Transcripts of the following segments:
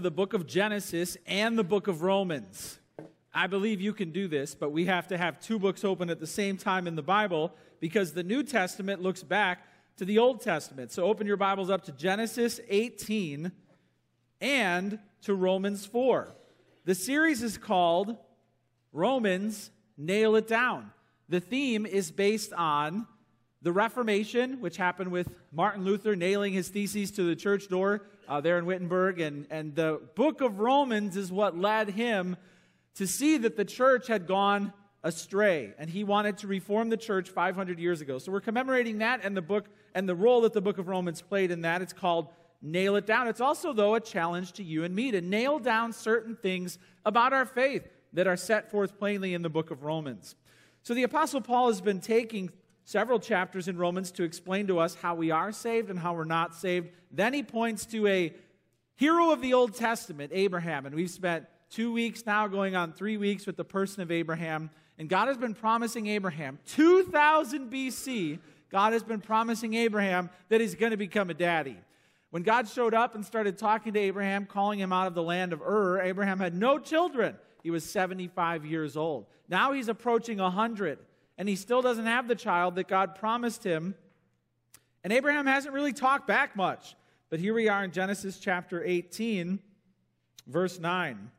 the book of Genesis and the book of Romans. I believe you can do this, but we have to have two books open at the same time in the Bible because the New Testament looks back to the Old Testament. So open your Bibles up to Genesis 18 and to Romans 4. The series is called Romans Nail It Down. The theme is based on the Reformation, which happened with Martin Luther nailing his theses to the church door uh, there in Wittenberg, and, and the book of Romans is what led him to see that the church had gone astray, and he wanted to reform the church 500 years ago. So we're commemorating that and the book and the role that the book of Romans played in that. It's called Nail It Down. It's also, though, a challenge to you and me to nail down certain things about our faith that are set forth plainly in the book of Romans. So the Apostle Paul has been taking several chapters in Romans to explain to us how we are saved and how we're not saved. Then he points to a hero of the Old Testament, Abraham. And we've spent two weeks now, going on three weeks with the person of Abraham. And God has been promising Abraham, 2000 BC, God has been promising Abraham that he's going to become a daddy. When God showed up and started talking to Abraham, calling him out of the land of Ur, Abraham had no children. He was 75 years old. Now he's approaching 100 and he still doesn't have the child that God promised him. And Abraham hasn't really talked back much. But here we are in Genesis chapter 18, verse 9.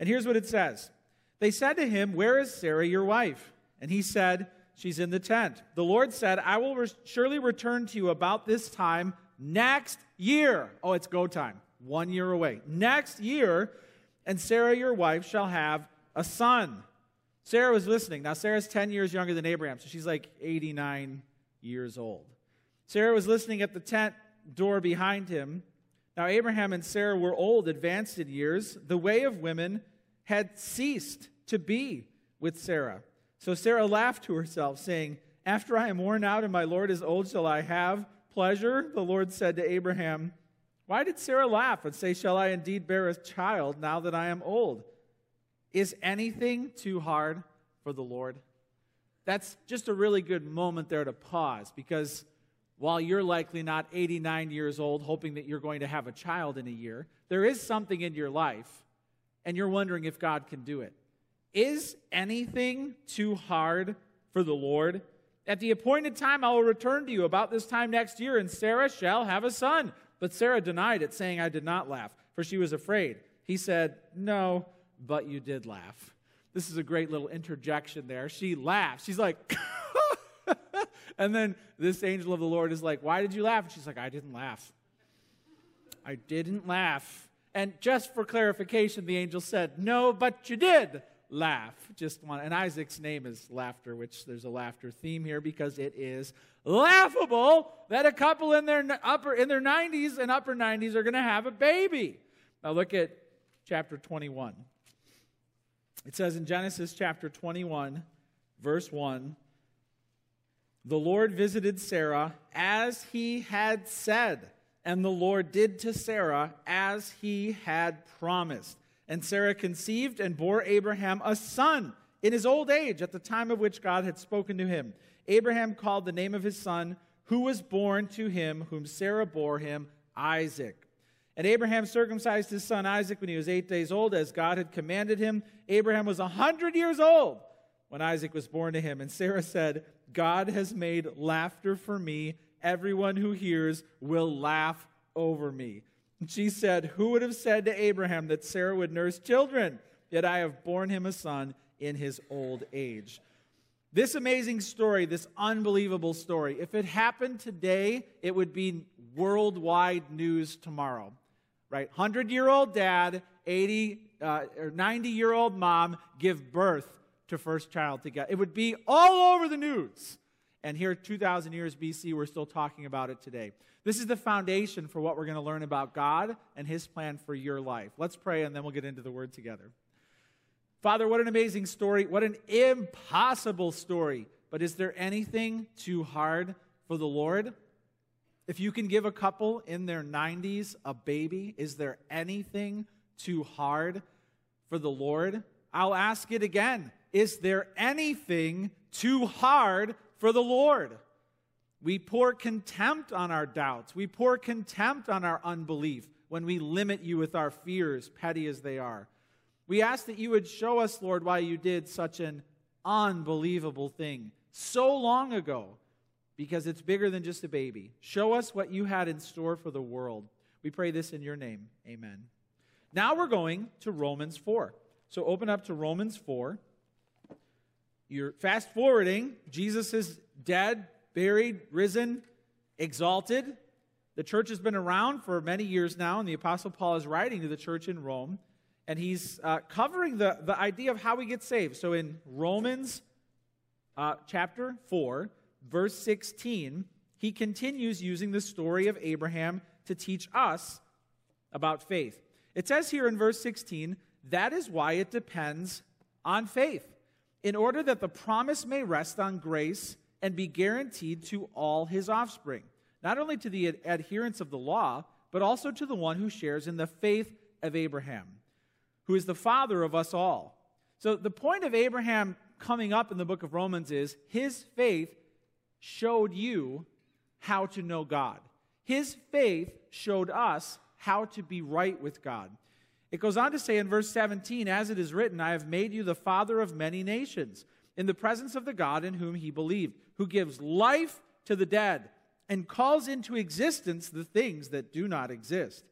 And here's what it says They said to him, Where is Sarah, your wife? And he said, She's in the tent. The Lord said, I will re- surely return to you about this time next year. Oh, it's go time. One year away. Next year, and Sarah, your wife, shall have a son. Sarah was listening. Now, Sarah's 10 years younger than Abraham, so she's like 89 years old. Sarah was listening at the tent door behind him. Now, Abraham and Sarah were old, advanced in years. The way of women had ceased to be with Sarah. So Sarah laughed to herself, saying, After I am worn out and my Lord is old, shall I have pleasure? The Lord said to Abraham, Why did Sarah laugh and say, Shall I indeed bear a child now that I am old? Is anything too hard for the Lord? That's just a really good moment there to pause because while you're likely not 89 years old hoping that you're going to have a child in a year, there is something in your life and you're wondering if God can do it. Is anything too hard for the Lord? At the appointed time, I will return to you about this time next year, and Sarah shall have a son. But Sarah denied it, saying, I did not laugh, for she was afraid. He said, No, but you did laugh. This is a great little interjection there. She laughs. She's like, and then this angel of the Lord is like, Why did you laugh? And she's like, I didn't laugh. I didn't laugh. And just for clarification, the angel said, No, but you did laugh. Just one. And Isaac's name is laughter, which there's a laughter theme here because it is laughable that a couple in their upper in their 90s and upper 90s are going to have a baby. Now look at chapter 21. It says in Genesis chapter 21, verse 1 The Lord visited Sarah as he had said, and the Lord did to Sarah as he had promised. And Sarah conceived and bore Abraham a son in his old age at the time of which God had spoken to him. Abraham called the name of his son, who was born to him, whom Sarah bore him, Isaac. And Abraham circumcised his son Isaac when he was eight days old, as God had commanded him. Abraham was a hundred years old when Isaac was born to him. And Sarah said, God has made laughter for me. Everyone who hears will laugh over me. And she said, Who would have said to Abraham that Sarah would nurse children? Yet I have borne him a son in his old age. This amazing story, this unbelievable story, if it happened today, it would be worldwide news tomorrow right? 100 year old dad, 80 uh, or 90 year old mom give birth to first child together. It would be all over the news. And here, 2,000 years BC, we're still talking about it today. This is the foundation for what we're going to learn about God and His plan for your life. Let's pray and then we'll get into the Word together. Father, what an amazing story. What an impossible story. But is there anything too hard for the Lord? If you can give a couple in their 90s a baby, is there anything too hard for the Lord? I'll ask it again. Is there anything too hard for the Lord? We pour contempt on our doubts. We pour contempt on our unbelief. when we limit you with our fears, petty as they are. We ask that you would show us, Lord, why you did such an unbelievable thing so long ago, because it's bigger than just a baby. Show us what you had in store for the world. We pray this in your name. Amen. Now we're going to Romans 4. So open up to Romans 4. You're fast forwarding. Jesus is dead, buried, risen, exalted. The church has been around for many years now, and the Apostle Paul is writing to the church in Rome, and he's uh, covering the, the idea of how we get saved. So in Romans uh, chapter 4, verse 16, he continues using the story of Abraham to teach us about faith. It says here in verse 16, that is why it depends on faith, in order that the promise may rest on grace and be guaranteed to all his offspring not only to the adherents of the law, but also to the one who shares in the faith of Abraham, who is the father of us all. So, the point of Abraham coming up in the book of Romans is his faith showed you how to know God. His faith showed us how to be right with God. It goes on to say in verse 17, as it is written, I have made you the father of many nations, in the presence of the God in whom he believed, who gives life to the dead and calls into existence the things that do not exist.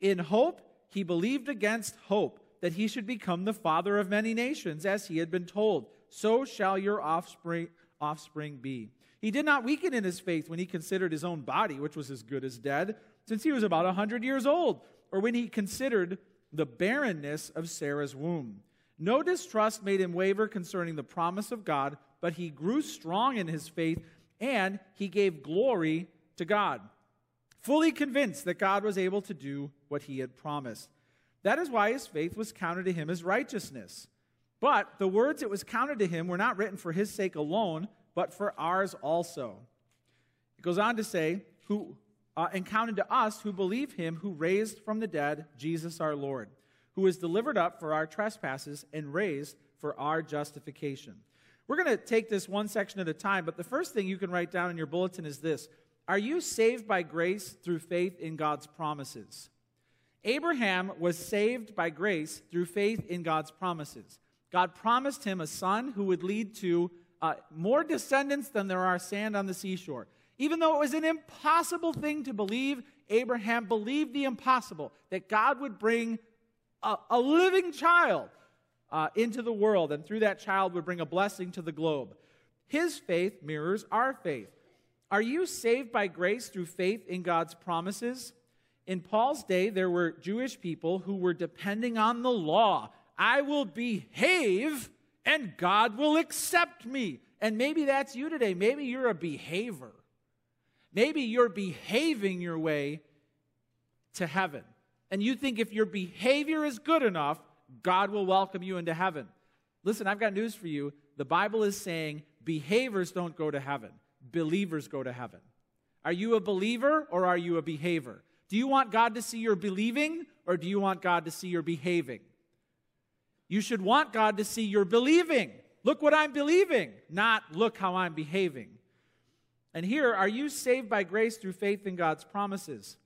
In hope, he believed against hope that he should become the father of many nations, as he had been told, So shall your offspring, offspring be. He did not weaken in his faith when he considered his own body, which was as good as dead, since he was about a 100 years old, or when he considered the barrenness of Sarah's womb. No distrust made him waver concerning the promise of God, but he grew strong in his faith and he gave glory to God, fully convinced that God was able to do what he had promised. That is why his faith was counted to him as righteousness. But the words it was counted to him were not written for his sake alone, but for ours also. It goes on to say, who uh, and counted to us who believe him who raised from the dead Jesus our Lord, who was delivered up for our trespasses and raised for our justification. We're going to take this one section at a time, but the first thing you can write down in your bulletin is this Are you saved by grace through faith in God's promises? Abraham was saved by grace through faith in God's promises. God promised him a son who would lead to uh, more descendants than there are sand on the seashore. Even though it was an impossible thing to believe, Abraham believed the impossible that God would bring a, a living child uh, into the world, and through that child would bring a blessing to the globe. His faith mirrors our faith. Are you saved by grace through faith in God's promises? In Paul's day, there were Jewish people who were depending on the law. I will behave and God will accept me. And maybe that's you today. Maybe you're a behavior. Maybe you're behaving your way to heaven. And you think if your behavior is good enough, God will welcome you into heaven. Listen, I've got news for you. The Bible is saying behaviors don't go to heaven, believers go to heaven. Are you a believer or are you a behavior? Do you want God to see your believing or do you want God to see your behaving? You should want God to see you're believing. Look what I'm believing, not look how I'm behaving. And here, are you saved by grace through faith in God's promises?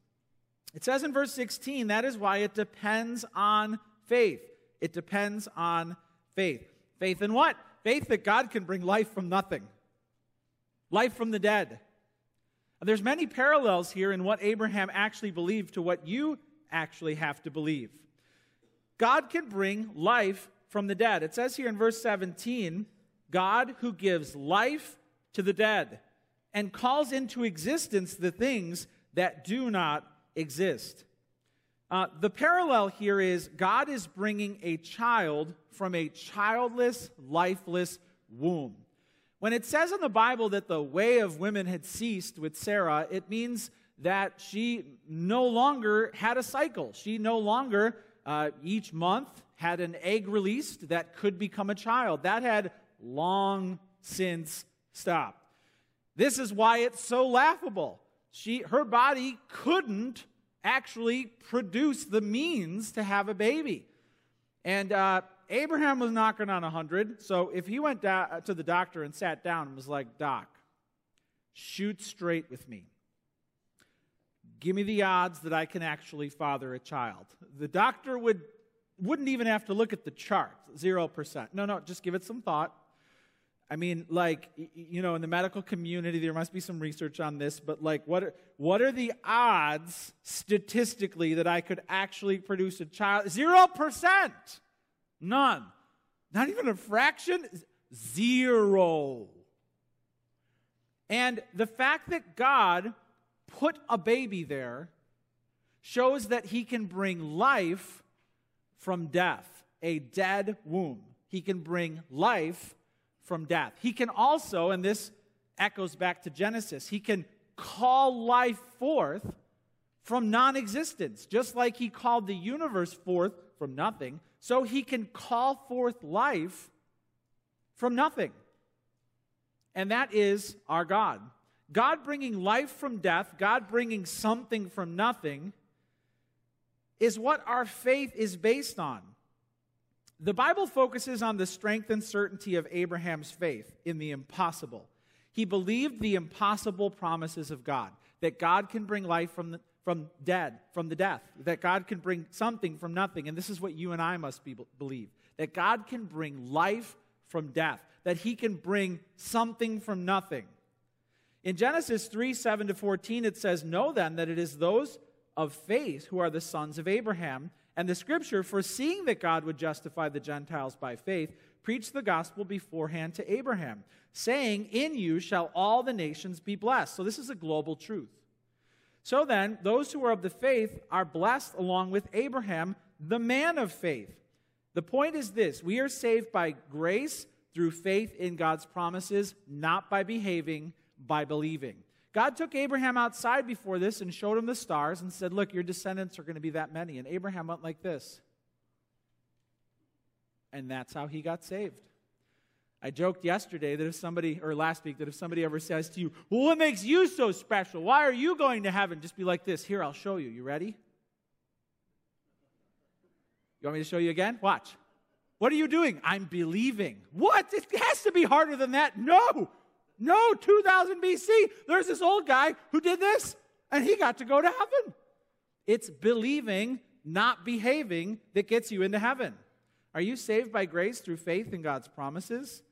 It says in verse 16, that is why it depends on faith. It depends on faith. Faith in what? Faith that God can bring life from nothing, life from the dead. And there's many parallels here in what Abraham actually believed to what you actually have to believe. God can bring life from the dead. It says here in verse 17 God who gives life to the dead and calls into existence the things that do not exist. Uh, the parallel here is God is bringing a child from a childless, lifeless womb. When it says in the Bible that the way of women had ceased with Sarah, it means that she no longer had a cycle. She no longer, uh, each month, had an egg released that could become a child. That had long since stopped. This is why it's so laughable. She, her body couldn't actually produce the means to have a baby. And uh, Abraham was knocking on 100, so if he went do- to the doctor and sat down and was like, Doc, shoot straight with me. Give me the odds that I can actually father a child. The doctor would, wouldn't even have to look at the chart, 0%. No, no, just give it some thought. I mean, like, you know, in the medical community, there must be some research on this, but like, what are, what are the odds statistically that I could actually produce a child? 0%. None. Not even a fraction. Zero. And the fact that God put a baby there shows that he can bring life from death, a dead womb. He can bring life from death. He can also, and this echoes back to Genesis, he can call life forth from non existence. Just like he called the universe forth from nothing, so he can call forth life from nothing. And that is our God. God bringing life from death, God bringing something from nothing, is what our faith is based on. The Bible focuses on the strength and certainty of Abraham's faith in the impossible. He believed the impossible promises of God, that God can bring life from the, from dead, from the death, that God can bring something from nothing. And this is what you and I must be, believe that God can bring life from death, that He can bring something from nothing. In Genesis 3 7 to 14, it says, Know then that it is those of faith who are the sons of Abraham. And the scripture, foreseeing that God would justify the Gentiles by faith, preached the gospel beforehand to Abraham, saying, In you shall all the nations be blessed. So this is a global truth. So then, those who are of the faith are blessed along with Abraham, the man of faith. The point is this we are saved by grace through faith in God's promises, not by behaving, by believing. God took Abraham outside before this and showed him the stars and said, Look, your descendants are going to be that many. And Abraham went like this. And that's how he got saved. I joked yesterday that if somebody, or last week, that if somebody ever says to you, Well, what makes you so special? Why are you going to heaven? Just be like this. Here, I'll show you. You ready? You want me to show you again? Watch. What are you doing? I'm believing. What? It has to be harder than that. No. No, 2000 BC. There's this old guy who did this, and he got to go to heaven. It's believing, not behaving, that gets you into heaven. Are you saved by grace through faith in God's promises?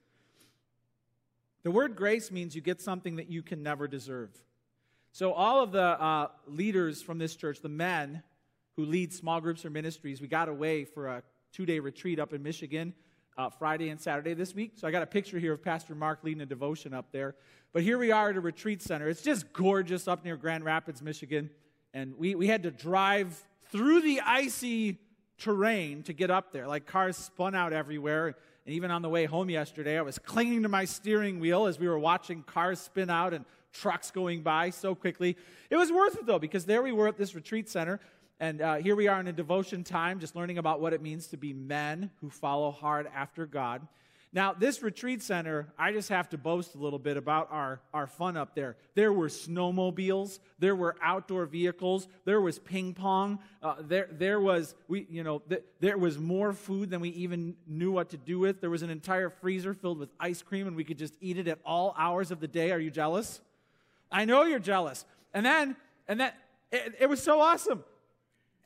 The word grace means you get something that you can never deserve. So, all of the uh, leaders from this church, the men who lead small groups or ministries, we got away for a two day retreat up in Michigan uh, Friday and Saturday this week. So I got a picture here of Pastor Mark leading a devotion up there. But here we are at a retreat center. It's just gorgeous up near Grand Rapids, Michigan. And we, we had to drive through the icy terrain to get up there. Like cars spun out everywhere. And even on the way home yesterday, I was clinging to my steering wheel as we were watching cars spin out and trucks going by so quickly. It was worth it though, because there we were at this retreat center and uh, here we are in a devotion time, just learning about what it means to be men who follow hard after God. Now, this retreat center, I just have to boast a little bit about our, our fun up there. There were snowmobiles, there were outdoor vehicles, there was ping pong, uh, there, there was we, you know, th- there was more food than we even knew what to do with. There was an entire freezer filled with ice cream, and we could just eat it at all hours of the day. Are you jealous? I know you're jealous. And then, and then, it, it was so awesome.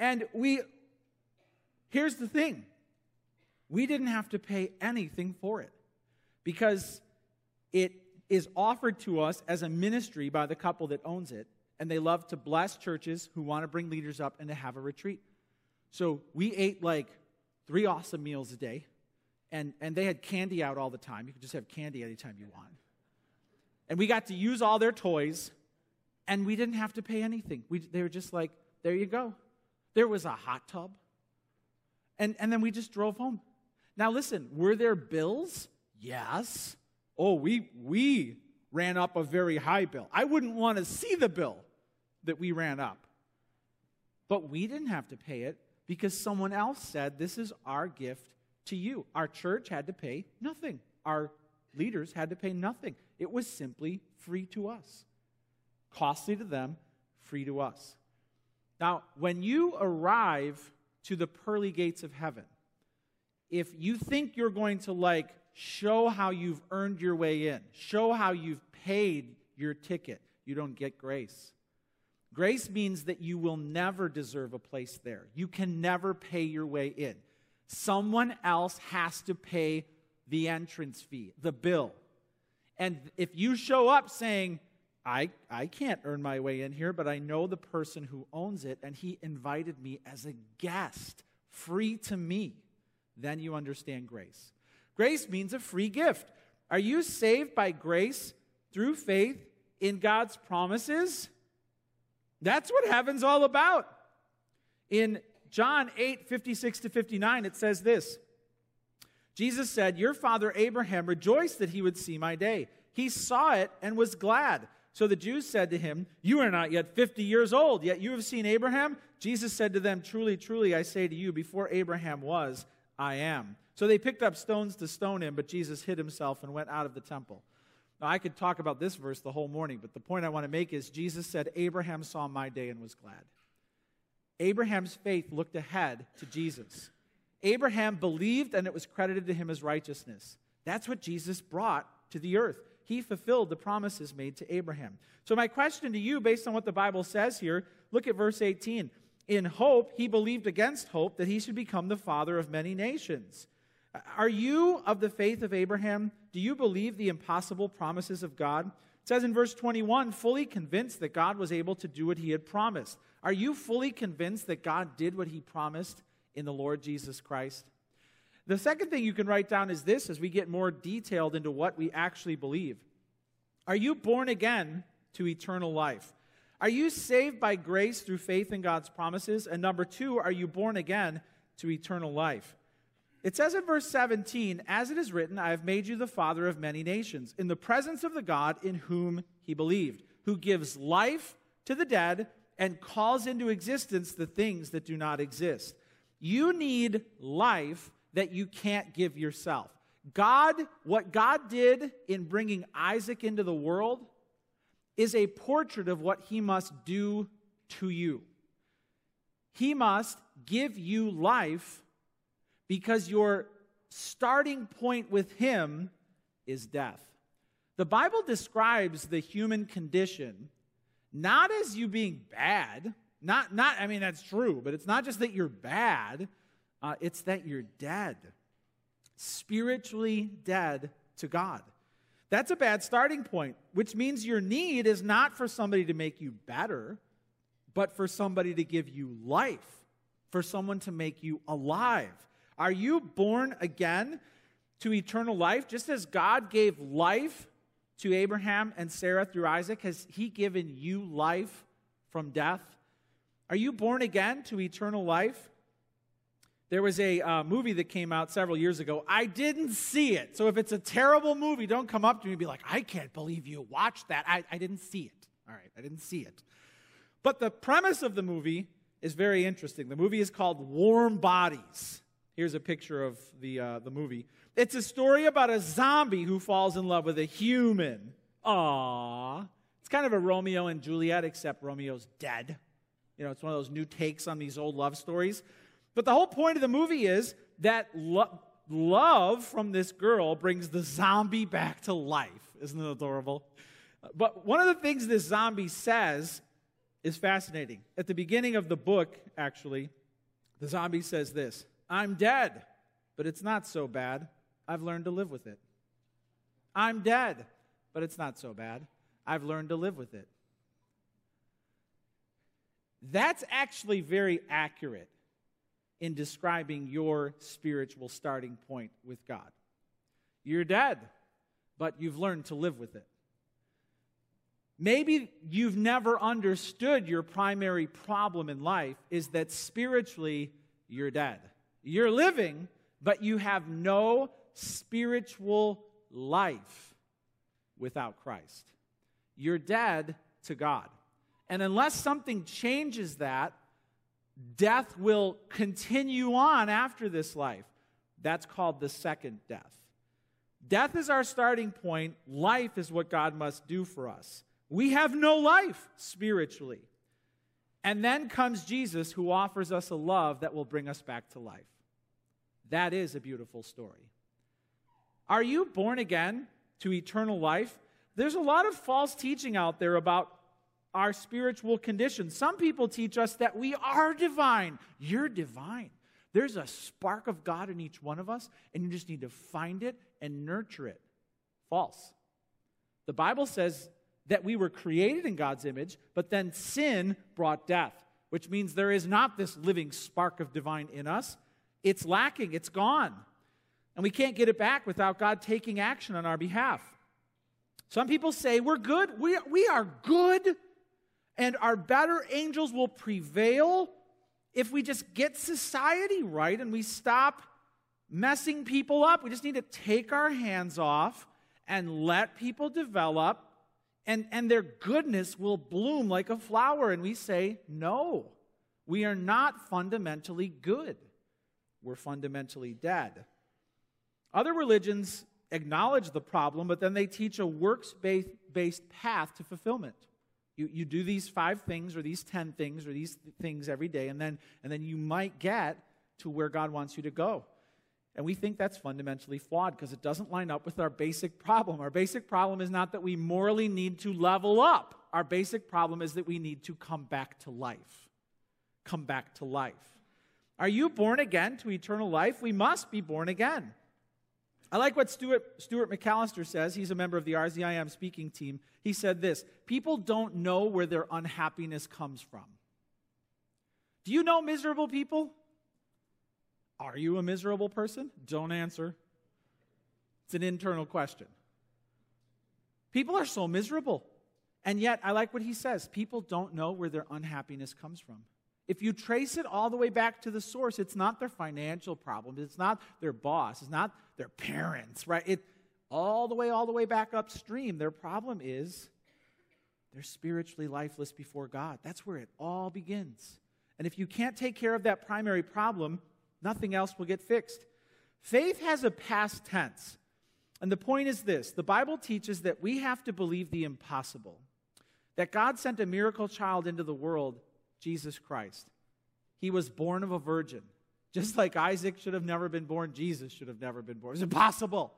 And we, here's the thing we didn't have to pay anything for it because it is offered to us as a ministry by the couple that owns it. And they love to bless churches who want to bring leaders up and to have a retreat. So we ate like three awesome meals a day. And, and they had candy out all the time. You could just have candy anytime you want. And we got to use all their toys, and we didn't have to pay anything. We, they were just like, there you go. There was a hot tub. And, and then we just drove home. Now, listen, were there bills? Yes. Oh, we, we ran up a very high bill. I wouldn't want to see the bill that we ran up. But we didn't have to pay it because someone else said, This is our gift to you. Our church had to pay nothing, our leaders had to pay nothing. It was simply free to us. Costly to them, free to us. Now, when you arrive to the pearly gates of heaven, if you think you're going to like show how you've earned your way in, show how you've paid your ticket, you don't get grace. Grace means that you will never deserve a place there. You can never pay your way in. Someone else has to pay the entrance fee, the bill. And if you show up saying, I, I can't earn my way in here, but I know the person who owns it, and he invited me as a guest, free to me, then you understand grace. Grace means a free gift. Are you saved by grace through faith in God's promises? That's what heaven's all about. In John 8 56 to 59, it says this Jesus said, Your father Abraham rejoiced that he would see my day. He saw it and was glad. So the Jews said to him, You are not yet 50 years old, yet you have seen Abraham? Jesus said to them, Truly, truly, I say to you, before Abraham was, I am. So they picked up stones to stone him, but Jesus hid himself and went out of the temple. Now, I could talk about this verse the whole morning, but the point I want to make is Jesus said, Abraham saw my day and was glad. Abraham's faith looked ahead to Jesus. Abraham believed and it was credited to him as righteousness. That's what Jesus brought to the earth. He fulfilled the promises made to Abraham. So, my question to you, based on what the Bible says here, look at verse 18. In hope, he believed against hope that he should become the father of many nations. Are you of the faith of Abraham? Do you believe the impossible promises of God? It says in verse 21 fully convinced that God was able to do what he had promised. Are you fully convinced that God did what he promised in the Lord Jesus Christ? The second thing you can write down is this as we get more detailed into what we actually believe. Are you born again to eternal life? Are you saved by grace through faith in God's promises? And number two, are you born again to eternal life? It says in verse 17, As it is written, I have made you the father of many nations, in the presence of the God in whom he believed, who gives life to the dead and calls into existence the things that do not exist. You need life that you can't give yourself. God, what God did in bringing Isaac into the world is a portrait of what he must do to you. He must give you life because your starting point with him is death. The Bible describes the human condition not as you being bad, not, not I mean, that's true, but it's not just that you're bad, uh, it's that you're dead, spiritually dead to God. That's a bad starting point, which means your need is not for somebody to make you better, but for somebody to give you life, for someone to make you alive. Are you born again to eternal life? Just as God gave life to Abraham and Sarah through Isaac, has He given you life from death? Are you born again to eternal life? There was a uh, movie that came out several years ago. I didn't see it. So if it's a terrible movie, don't come up to me and be like, I can't believe you watched that. I, I didn't see it. All right, I didn't see it. But the premise of the movie is very interesting. The movie is called Warm Bodies. Here's a picture of the, uh, the movie. It's a story about a zombie who falls in love with a human. Aww. It's kind of a Romeo and Juliet, except Romeo's dead. You know, it's one of those new takes on these old love stories. But the whole point of the movie is that lo- love from this girl brings the zombie back to life. Isn't it adorable? But one of the things this zombie says is fascinating. At the beginning of the book, actually, the zombie says this I'm dead, but it's not so bad. I've learned to live with it. I'm dead, but it's not so bad. I've learned to live with it. That's actually very accurate in describing your spiritual starting point with God. You're dead, but you've learned to live with it. Maybe you've never understood your primary problem in life is that spiritually you're dead. You're living, but you have no spiritual life without Christ. You're dead to God. And unless something changes that, death will continue on after this life. That's called the second death. Death is our starting point. Life is what God must do for us. We have no life spiritually. And then comes Jesus, who offers us a love that will bring us back to life. That is a beautiful story. Are you born again to eternal life? There's a lot of false teaching out there about our spiritual condition. Some people teach us that we are divine. You're divine. There's a spark of God in each one of us, and you just need to find it and nurture it. False. The Bible says that we were created in God's image, but then sin brought death, which means there is not this living spark of divine in us. It's lacking, it's gone. And we can't get it back without God taking action on our behalf. Some people say we're good. We, we are good, and our better angels will prevail if we just get society right and we stop messing people up. We just need to take our hands off and let people develop, and, and their goodness will bloom like a flower. And we say, no, we are not fundamentally good. We're fundamentally dead. Other religions acknowledge the problem, but then they teach a works based path to fulfillment. You, you do these five things or these ten things or these things every day, and then, and then you might get to where God wants you to go. And we think that's fundamentally flawed because it doesn't line up with our basic problem. Our basic problem is not that we morally need to level up, our basic problem is that we need to come back to life. Come back to life. Are you born again to eternal life? We must be born again. I like what Stuart, Stuart McAllister says. He's a member of the RZIM speaking team. He said this People don't know where their unhappiness comes from. Do you know miserable people? Are you a miserable person? Don't answer. It's an internal question. People are so miserable. And yet, I like what he says people don't know where their unhappiness comes from. If you trace it all the way back to the source, it's not their financial problems, it's not their boss, it's not their parents, right? It all the way, all the way back upstream. Their problem is they're spiritually lifeless before God. That's where it all begins. And if you can't take care of that primary problem, nothing else will get fixed. Faith has a past tense. And the point is this the Bible teaches that we have to believe the impossible, that God sent a miracle child into the world Jesus Christ. He was born of a virgin. Just like Isaac should have never been born, Jesus should have never been born. It's impossible.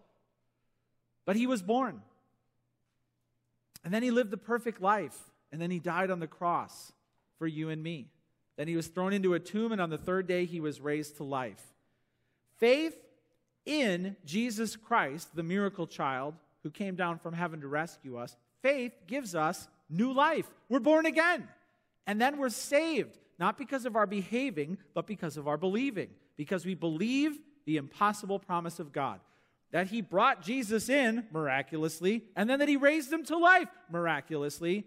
But he was born. And then he lived the perfect life. And then he died on the cross for you and me. Then he was thrown into a tomb, and on the third day he was raised to life. Faith in Jesus Christ, the miracle child who came down from heaven to rescue us, faith gives us new life. We're born again. And then we're saved, not because of our behaving, but because of our believing. Because we believe the impossible promise of God that He brought Jesus in miraculously, and then that He raised him to life miraculously.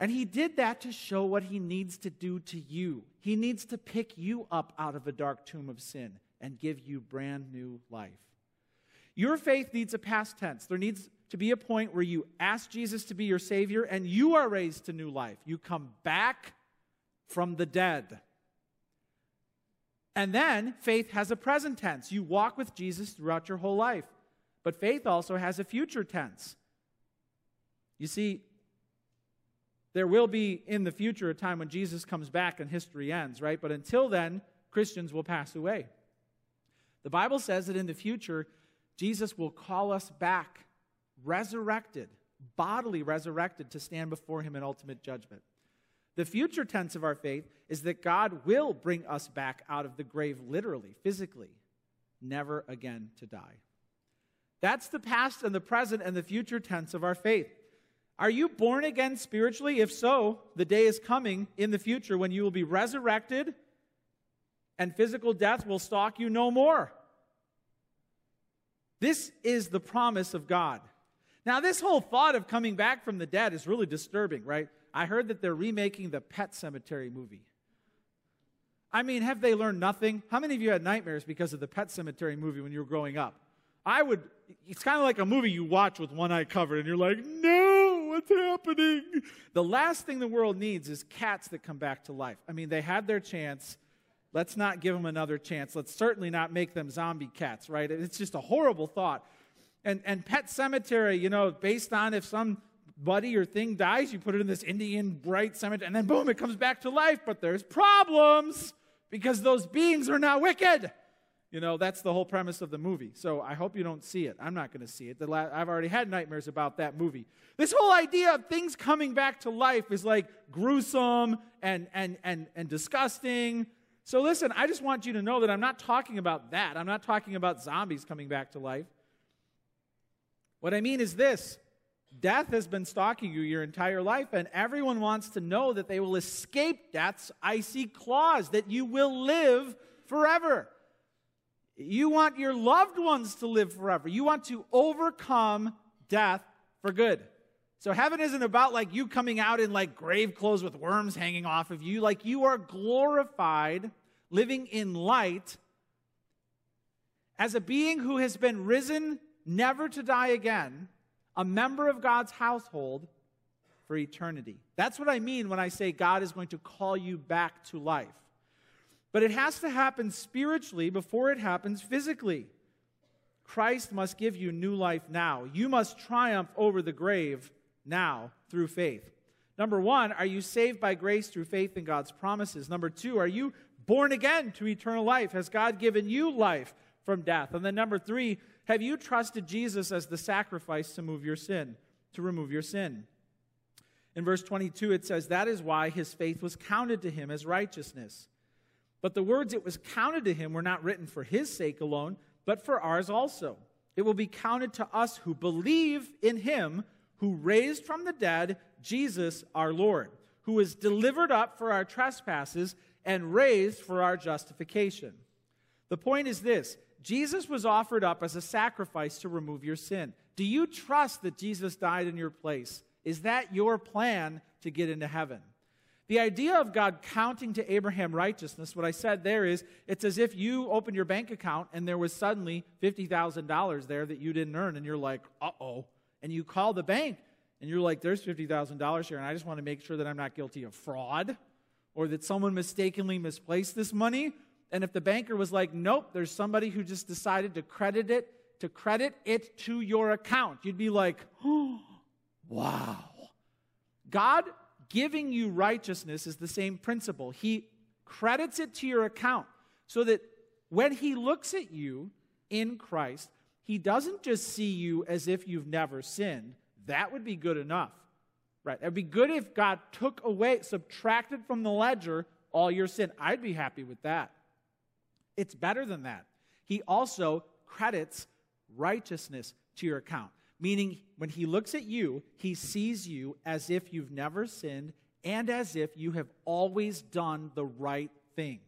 And He did that to show what He needs to do to you. He needs to pick you up out of a dark tomb of sin and give you brand new life. Your faith needs a past tense. There needs to be a point where you ask Jesus to be your Savior and you are raised to new life. You come back from the dead. And then faith has a present tense. You walk with Jesus throughout your whole life. But faith also has a future tense. You see, there will be in the future a time when Jesus comes back and history ends, right? But until then, Christians will pass away. The Bible says that in the future, Jesus will call us back resurrected, bodily resurrected to stand before him in ultimate judgment. The future tense of our faith is that God will bring us back out of the grave literally, physically, never again to die. That's the past and the present and the future tense of our faith. Are you born again spiritually? If so, the day is coming in the future when you will be resurrected and physical death will stalk you no more. This is the promise of God. Now, this whole thought of coming back from the dead is really disturbing, right? I heard that they're remaking the Pet Sematary movie. I mean, have they learned nothing? How many of you had nightmares because of the Pet Sematary movie when you were growing up? I would, it's kind of like a movie you watch with one eye covered and you're like, no, what's happening? The last thing the world needs is cats that come back to life. I mean, they had their chance. Let's not give them another chance. Let's certainly not make them zombie cats, right? It's just a horrible thought. And, and Pet Sematary, you know, based on if some buddy or thing dies, you put it in this Indian bright cemetery, and then boom, it comes back to life. But there's problems because those beings are now wicked. You know, that's the whole premise of the movie. So I hope you don't see it. I'm not going to see it. La- I've already had nightmares about that movie. This whole idea of things coming back to life is like gruesome and, and, and, and disgusting. So listen, I just want you to know that I'm not talking about that. I'm not talking about zombies coming back to life. What I mean is this death has been stalking you your entire life, and everyone wants to know that they will escape death's icy claws, that you will live forever. You want your loved ones to live forever. You want to overcome death for good. So heaven isn't about like you coming out in like grave clothes with worms hanging off of you. Like you are glorified, living in light as a being who has been risen never to die again, a member of God's household for eternity. That's what I mean when I say God is going to call you back to life. But it has to happen spiritually before it happens physically. Christ must give you new life now. You must triumph over the grave now through faith. Number one, are you saved by grace through faith in God's promises? Number two, are you born again to eternal life? Has God given you life from death? And then number three, have you trusted Jesus as the sacrifice to move your sin, to remove your sin? In verse 22, it says, That is why his faith was counted to him as righteousness. But the words it was counted to him were not written for his sake alone, but for ours also. It will be counted to us who believe in him who raised from the dead Jesus our Lord, who was delivered up for our trespasses and raised for our justification. The point is this Jesus was offered up as a sacrifice to remove your sin. Do you trust that Jesus died in your place? Is that your plan to get into heaven? The idea of God counting to Abraham righteousness, what I said there is, it's as if you open your bank account and there was suddenly $50,000 there that you didn't earn, and you're like, uh oh. And you call the bank and you're like, there's $50,000 here, and I just want to make sure that I'm not guilty of fraud or that someone mistakenly misplaced this money. And if the banker was like, nope, there's somebody who just decided to credit it, to credit it to your account, you'd be like, oh, wow. God giving you righteousness is the same principle. He credits it to your account so that when he looks at you in Christ, he doesn't just see you as if you've never sinned. That would be good enough. Right? It'd be good if God took away, subtracted from the ledger all your sin. I'd be happy with that. It's better than that. He also credits righteousness to your account meaning when he looks at you, he sees you as if you've never sinned and as if you have always done the right thing.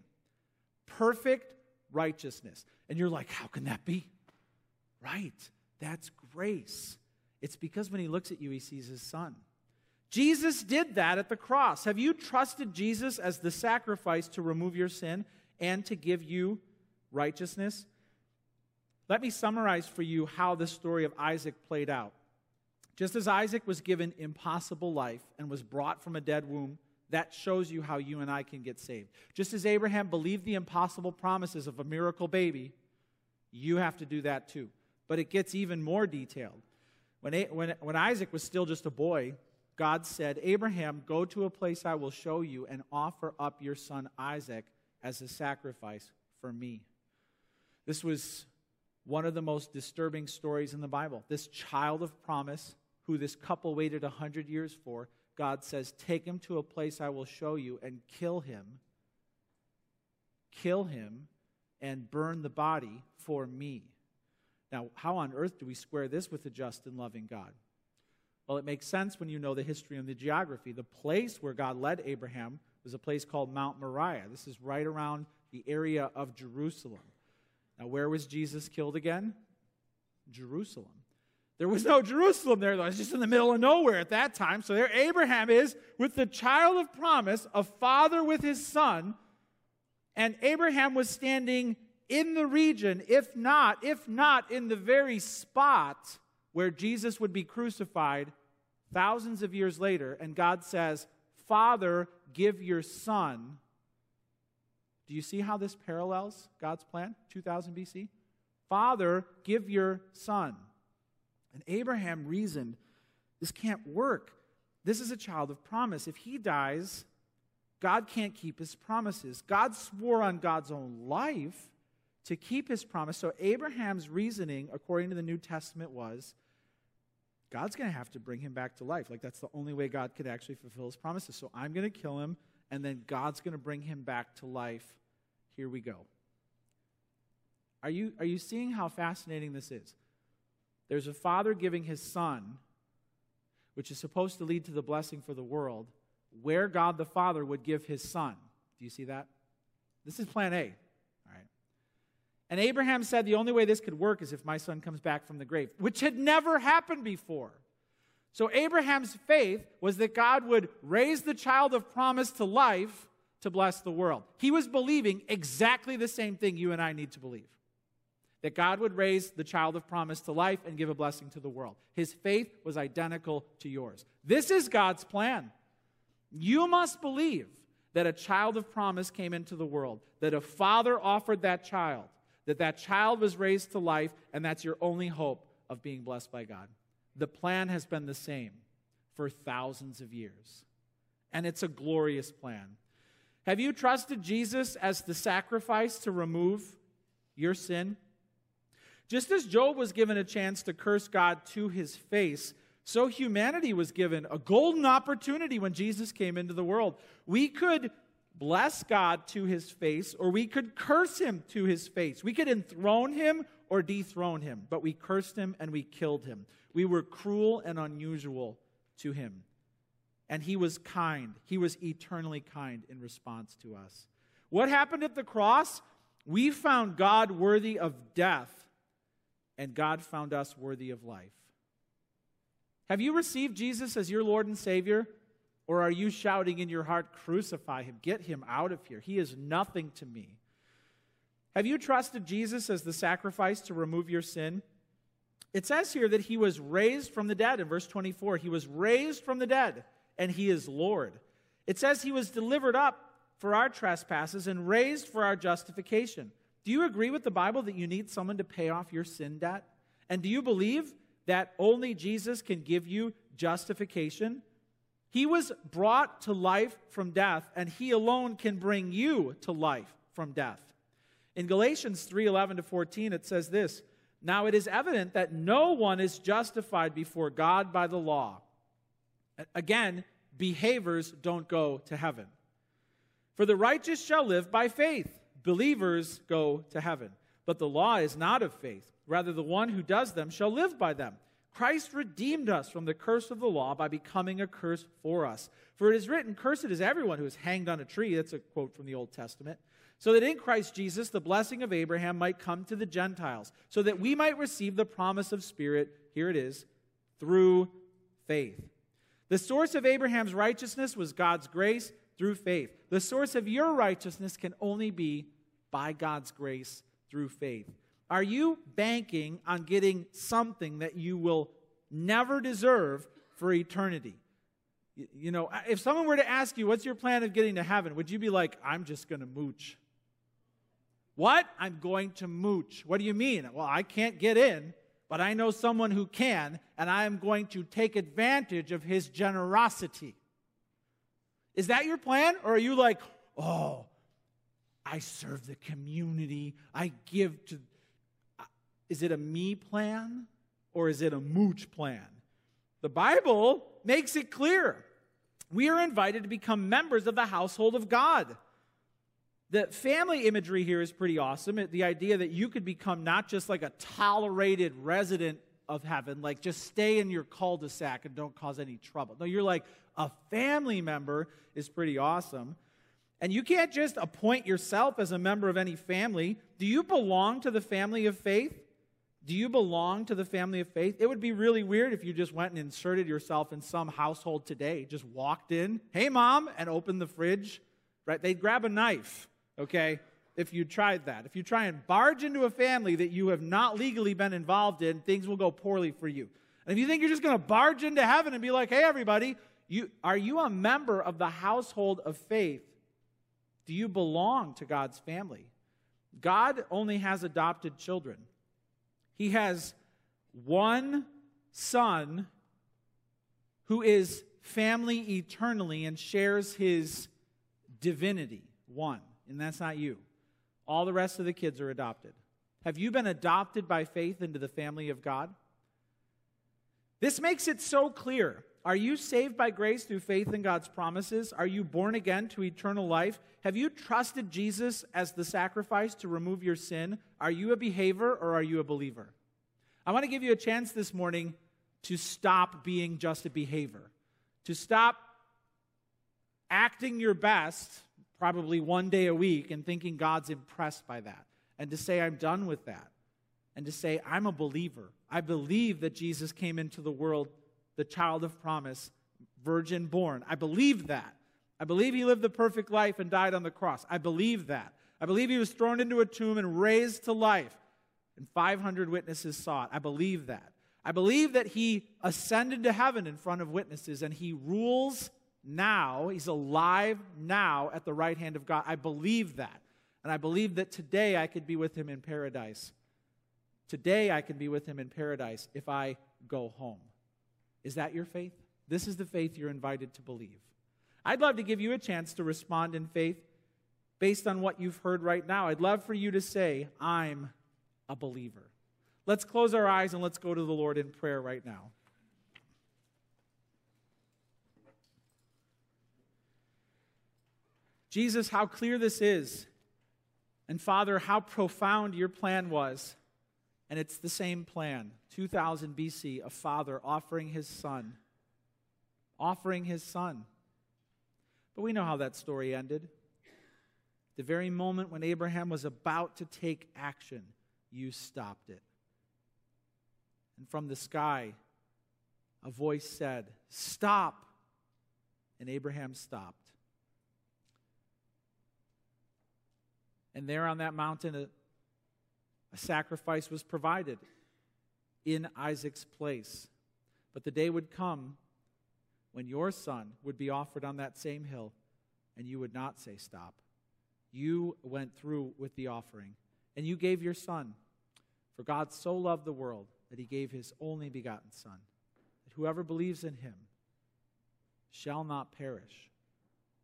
Perfect righteousness. And you're like, how can that be? Right. That's grace. It's because when he looks at you, he sees his son. Jesus did that at the cross. Have you trusted Jesus as the sacrifice to remove your sin and to give you righteousness? Let me summarize for you how the story of Isaac played out. Just as Isaac was given impossible life and was brought from a dead womb, that shows you how you and I can get saved. Just as Abraham believed the impossible promises of a miracle baby, you have to do that too. But it gets even more detailed. When, when, when Isaac was still just a boy, God said, Abraham, go to a place I will show you and offer up your son Isaac as a sacrifice for me. This was one of the most disturbing stories in the Bible. This child of promise, who this couple waited 100 years for, God says, Take him to a place I will show you and kill him. Kill him and burn the body for me. Now, how on earth do we square this with a just and loving God? Well, it makes sense when you know the history and the geography. The place where God led Abraham was a place called Mount Moriah. This is right around the area of Jerusalem. Now, where was Jesus killed again? Jerusalem. There was no Jerusalem there, though. It's just in the middle of nowhere at that time. So there Abraham is with the child of promise, a father with his son. And Abraham was standing in the region, if not, if not in the very spot where Jesus would be crucified thousands of years later. And God says, Father, give your son do you see how this parallels God's plan, 2000 BC? Father, give your son. And Abraham reasoned, this can't work. This is a child of promise. If he dies, God can't keep his promises. God swore on God's own life to keep his promise. So Abraham's reasoning, according to the New Testament, was God's going to have to bring him back to life. Like, that's the only way God could actually fulfill his promises. So I'm going to kill him, and then God's going to bring him back to life. Here we go. Are you, are you seeing how fascinating this is? There's a father giving his son, which is supposed to lead to the blessing for the world, where God the Father would give his son. Do you see that? This is plan A. And Abraham said the only way this could work is if my son comes back from the grave, which had never happened before. So Abraham's faith was that God would raise the child of promise to life to bless the world. He was believing exactly the same thing you and I need to believe that God would raise the child of promise to life and give a blessing to the world. His faith was identical to yours. This is God's plan. You must believe that a child of promise came into the world, that a father offered that child, that that child was raised to life, and that's your only hope of being blessed by God. The plan has been the same for thousands of years, and it's a glorious plan. Have you trusted Jesus as the sacrifice to remove your sin? Just as Job was given a chance to curse God to his face, so humanity was given a golden opportunity when Jesus came into the world. We could bless God to his face, or we could curse him to his face. We could enthrone him or dethrone him, but we cursed him and we killed him. We were cruel and unusual to him. And he was kind. He was eternally kind in response to us. What happened at the cross? We found God worthy of death and God found us worthy of life. Have you received Jesus as your Lord and Savior? Or are you shouting in your heart, Crucify him, get him out of here? He is nothing to me. Have you trusted Jesus as the sacrifice to remove your sin? It says here that he was raised from the dead in verse 24. He was raised from the dead, and he is Lord. It says he was delivered up for our trespasses and raised for our justification. Do you agree with the Bible that you need someone to pay off your sin debt? And do you believe that only Jesus can give you justification? He was brought to life from death, and he alone can bring you to life from death. In Galatians 3:11 to 14 it says this, "Now it is evident that no one is justified before God by the law." Again, behaviors don't go to heaven. For the righteous shall live by faith believers go to heaven. But the law is not of faith. Rather, the one who does them shall live by them. Christ redeemed us from the curse of the law by becoming a curse for us. For it is written, Cursed is everyone who is hanged on a tree. That's a quote from the Old Testament. So that in Christ Jesus the blessing of Abraham might come to the Gentiles, so that we might receive the promise of Spirit, here it is, through faith. The source of Abraham's righteousness was God's grace through faith. The source of your righteousness can only be by God's grace through faith. Are you banking on getting something that you will never deserve for eternity? You know, if someone were to ask you, What's your plan of getting to heaven? Would you be like, I'm just going to mooch? What? I'm going to mooch. What do you mean? Well, I can't get in, but I know someone who can, and I am going to take advantage of his generosity. Is that your plan? Or are you like, oh, I serve the community, I give to. Is it a me plan or is it a mooch plan? The Bible makes it clear. We are invited to become members of the household of God. The family imagery here is pretty awesome. The idea that you could become not just like a tolerated resident of heaven, like just stay in your cul de sac and don't cause any trouble. No, you're like a family member is pretty awesome. And you can't just appoint yourself as a member of any family. Do you belong to the family of faith? Do you belong to the family of faith? It would be really weird if you just went and inserted yourself in some household today, just walked in, hey, mom, and opened the fridge, right? They'd grab a knife, okay? if you tried that. If you try and barge into a family that you have not legally been involved in, things will go poorly for you. And if you think you're just going to barge into heaven and be like, hey, everybody, you, are you a member of the household of faith? Do you belong to God's family? God only has adopted children. He has one son who is family eternally and shares his divinity. One. And that's not you. All the rest of the kids are adopted. Have you been adopted by faith into the family of God? This makes it so clear. Are you saved by grace through faith in God's promises? Are you born again to eternal life? Have you trusted Jesus as the sacrifice to remove your sin? Are you a behavior or are you a believer? I want to give you a chance this morning to stop being just a behavior, to stop acting your best, probably one day a week, and thinking God's impressed by that, and to say, I'm done with that, and to say, I'm a believer. I believe that Jesus came into the world, the child of promise, virgin born. I believe that. I believe he lived the perfect life and died on the cross. I believe that. I believe he was thrown into a tomb and raised to life. And 500 witnesses saw it. I believe that. I believe that he ascended to heaven in front of witnesses and he rules now. He's alive now at the right hand of God. I believe that. And I believe that today I could be with him in paradise. Today I can be with him in paradise if I go home. Is that your faith? This is the faith you're invited to believe. I'd love to give you a chance to respond in faith based on what you've heard right now. I'd love for you to say, I'm a believer. Let's close our eyes and let's go to the Lord in prayer right now. Jesus, how clear this is. And Father, how profound your plan was. And it's the same plan 2000 BC, a father offering his son. Offering his son. But we know how that story ended. The very moment when Abraham was about to take action, you stopped it. And from the sky, a voice said, Stop. And Abraham stopped. And there on that mountain, a, sacrifice was provided in Isaac's place. But the day would come when your son would be offered on that same hill, and you would not say, Stop. You went through with the offering, and you gave your son. For God so loved the world that he gave his only begotten Son, that whoever believes in him shall not perish,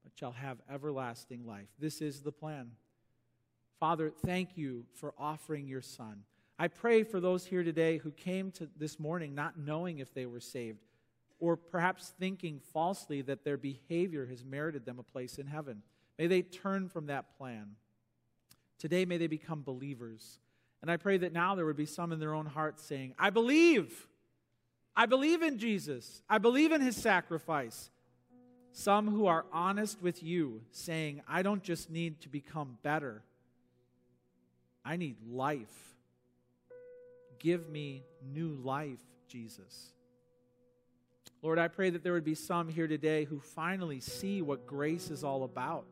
but shall have everlasting life. This is the plan. Father, thank you for offering your Son. I pray for those here today who came to this morning not knowing if they were saved or perhaps thinking falsely that their behavior has merited them a place in heaven. May they turn from that plan. Today, may they become believers. And I pray that now there would be some in their own hearts saying, I believe. I believe in Jesus. I believe in his sacrifice. Some who are honest with you, saying, I don't just need to become better, I need life. Give me new life, Jesus. Lord, I pray that there would be some here today who finally see what grace is all about,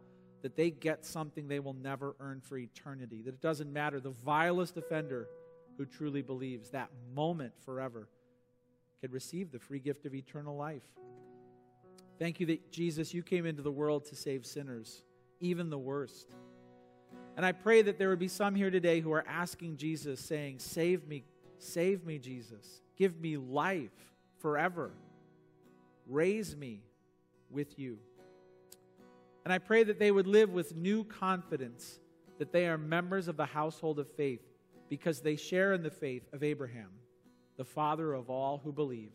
that they get something they will never earn for eternity, that it doesn't matter. The vilest offender who truly believes that moment forever can receive the free gift of eternal life. Thank you that Jesus, you came into the world to save sinners, even the worst. And I pray that there would be some here today who are asking Jesus, saying, Save me, save me, Jesus. Give me life forever. Raise me with you. And I pray that they would live with new confidence that they are members of the household of faith because they share in the faith of Abraham, the father of all who believe.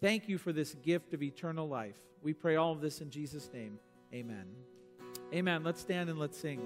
Thank you for this gift of eternal life. We pray all of this in Jesus' name. Amen. Amen. Let's stand and let's sing.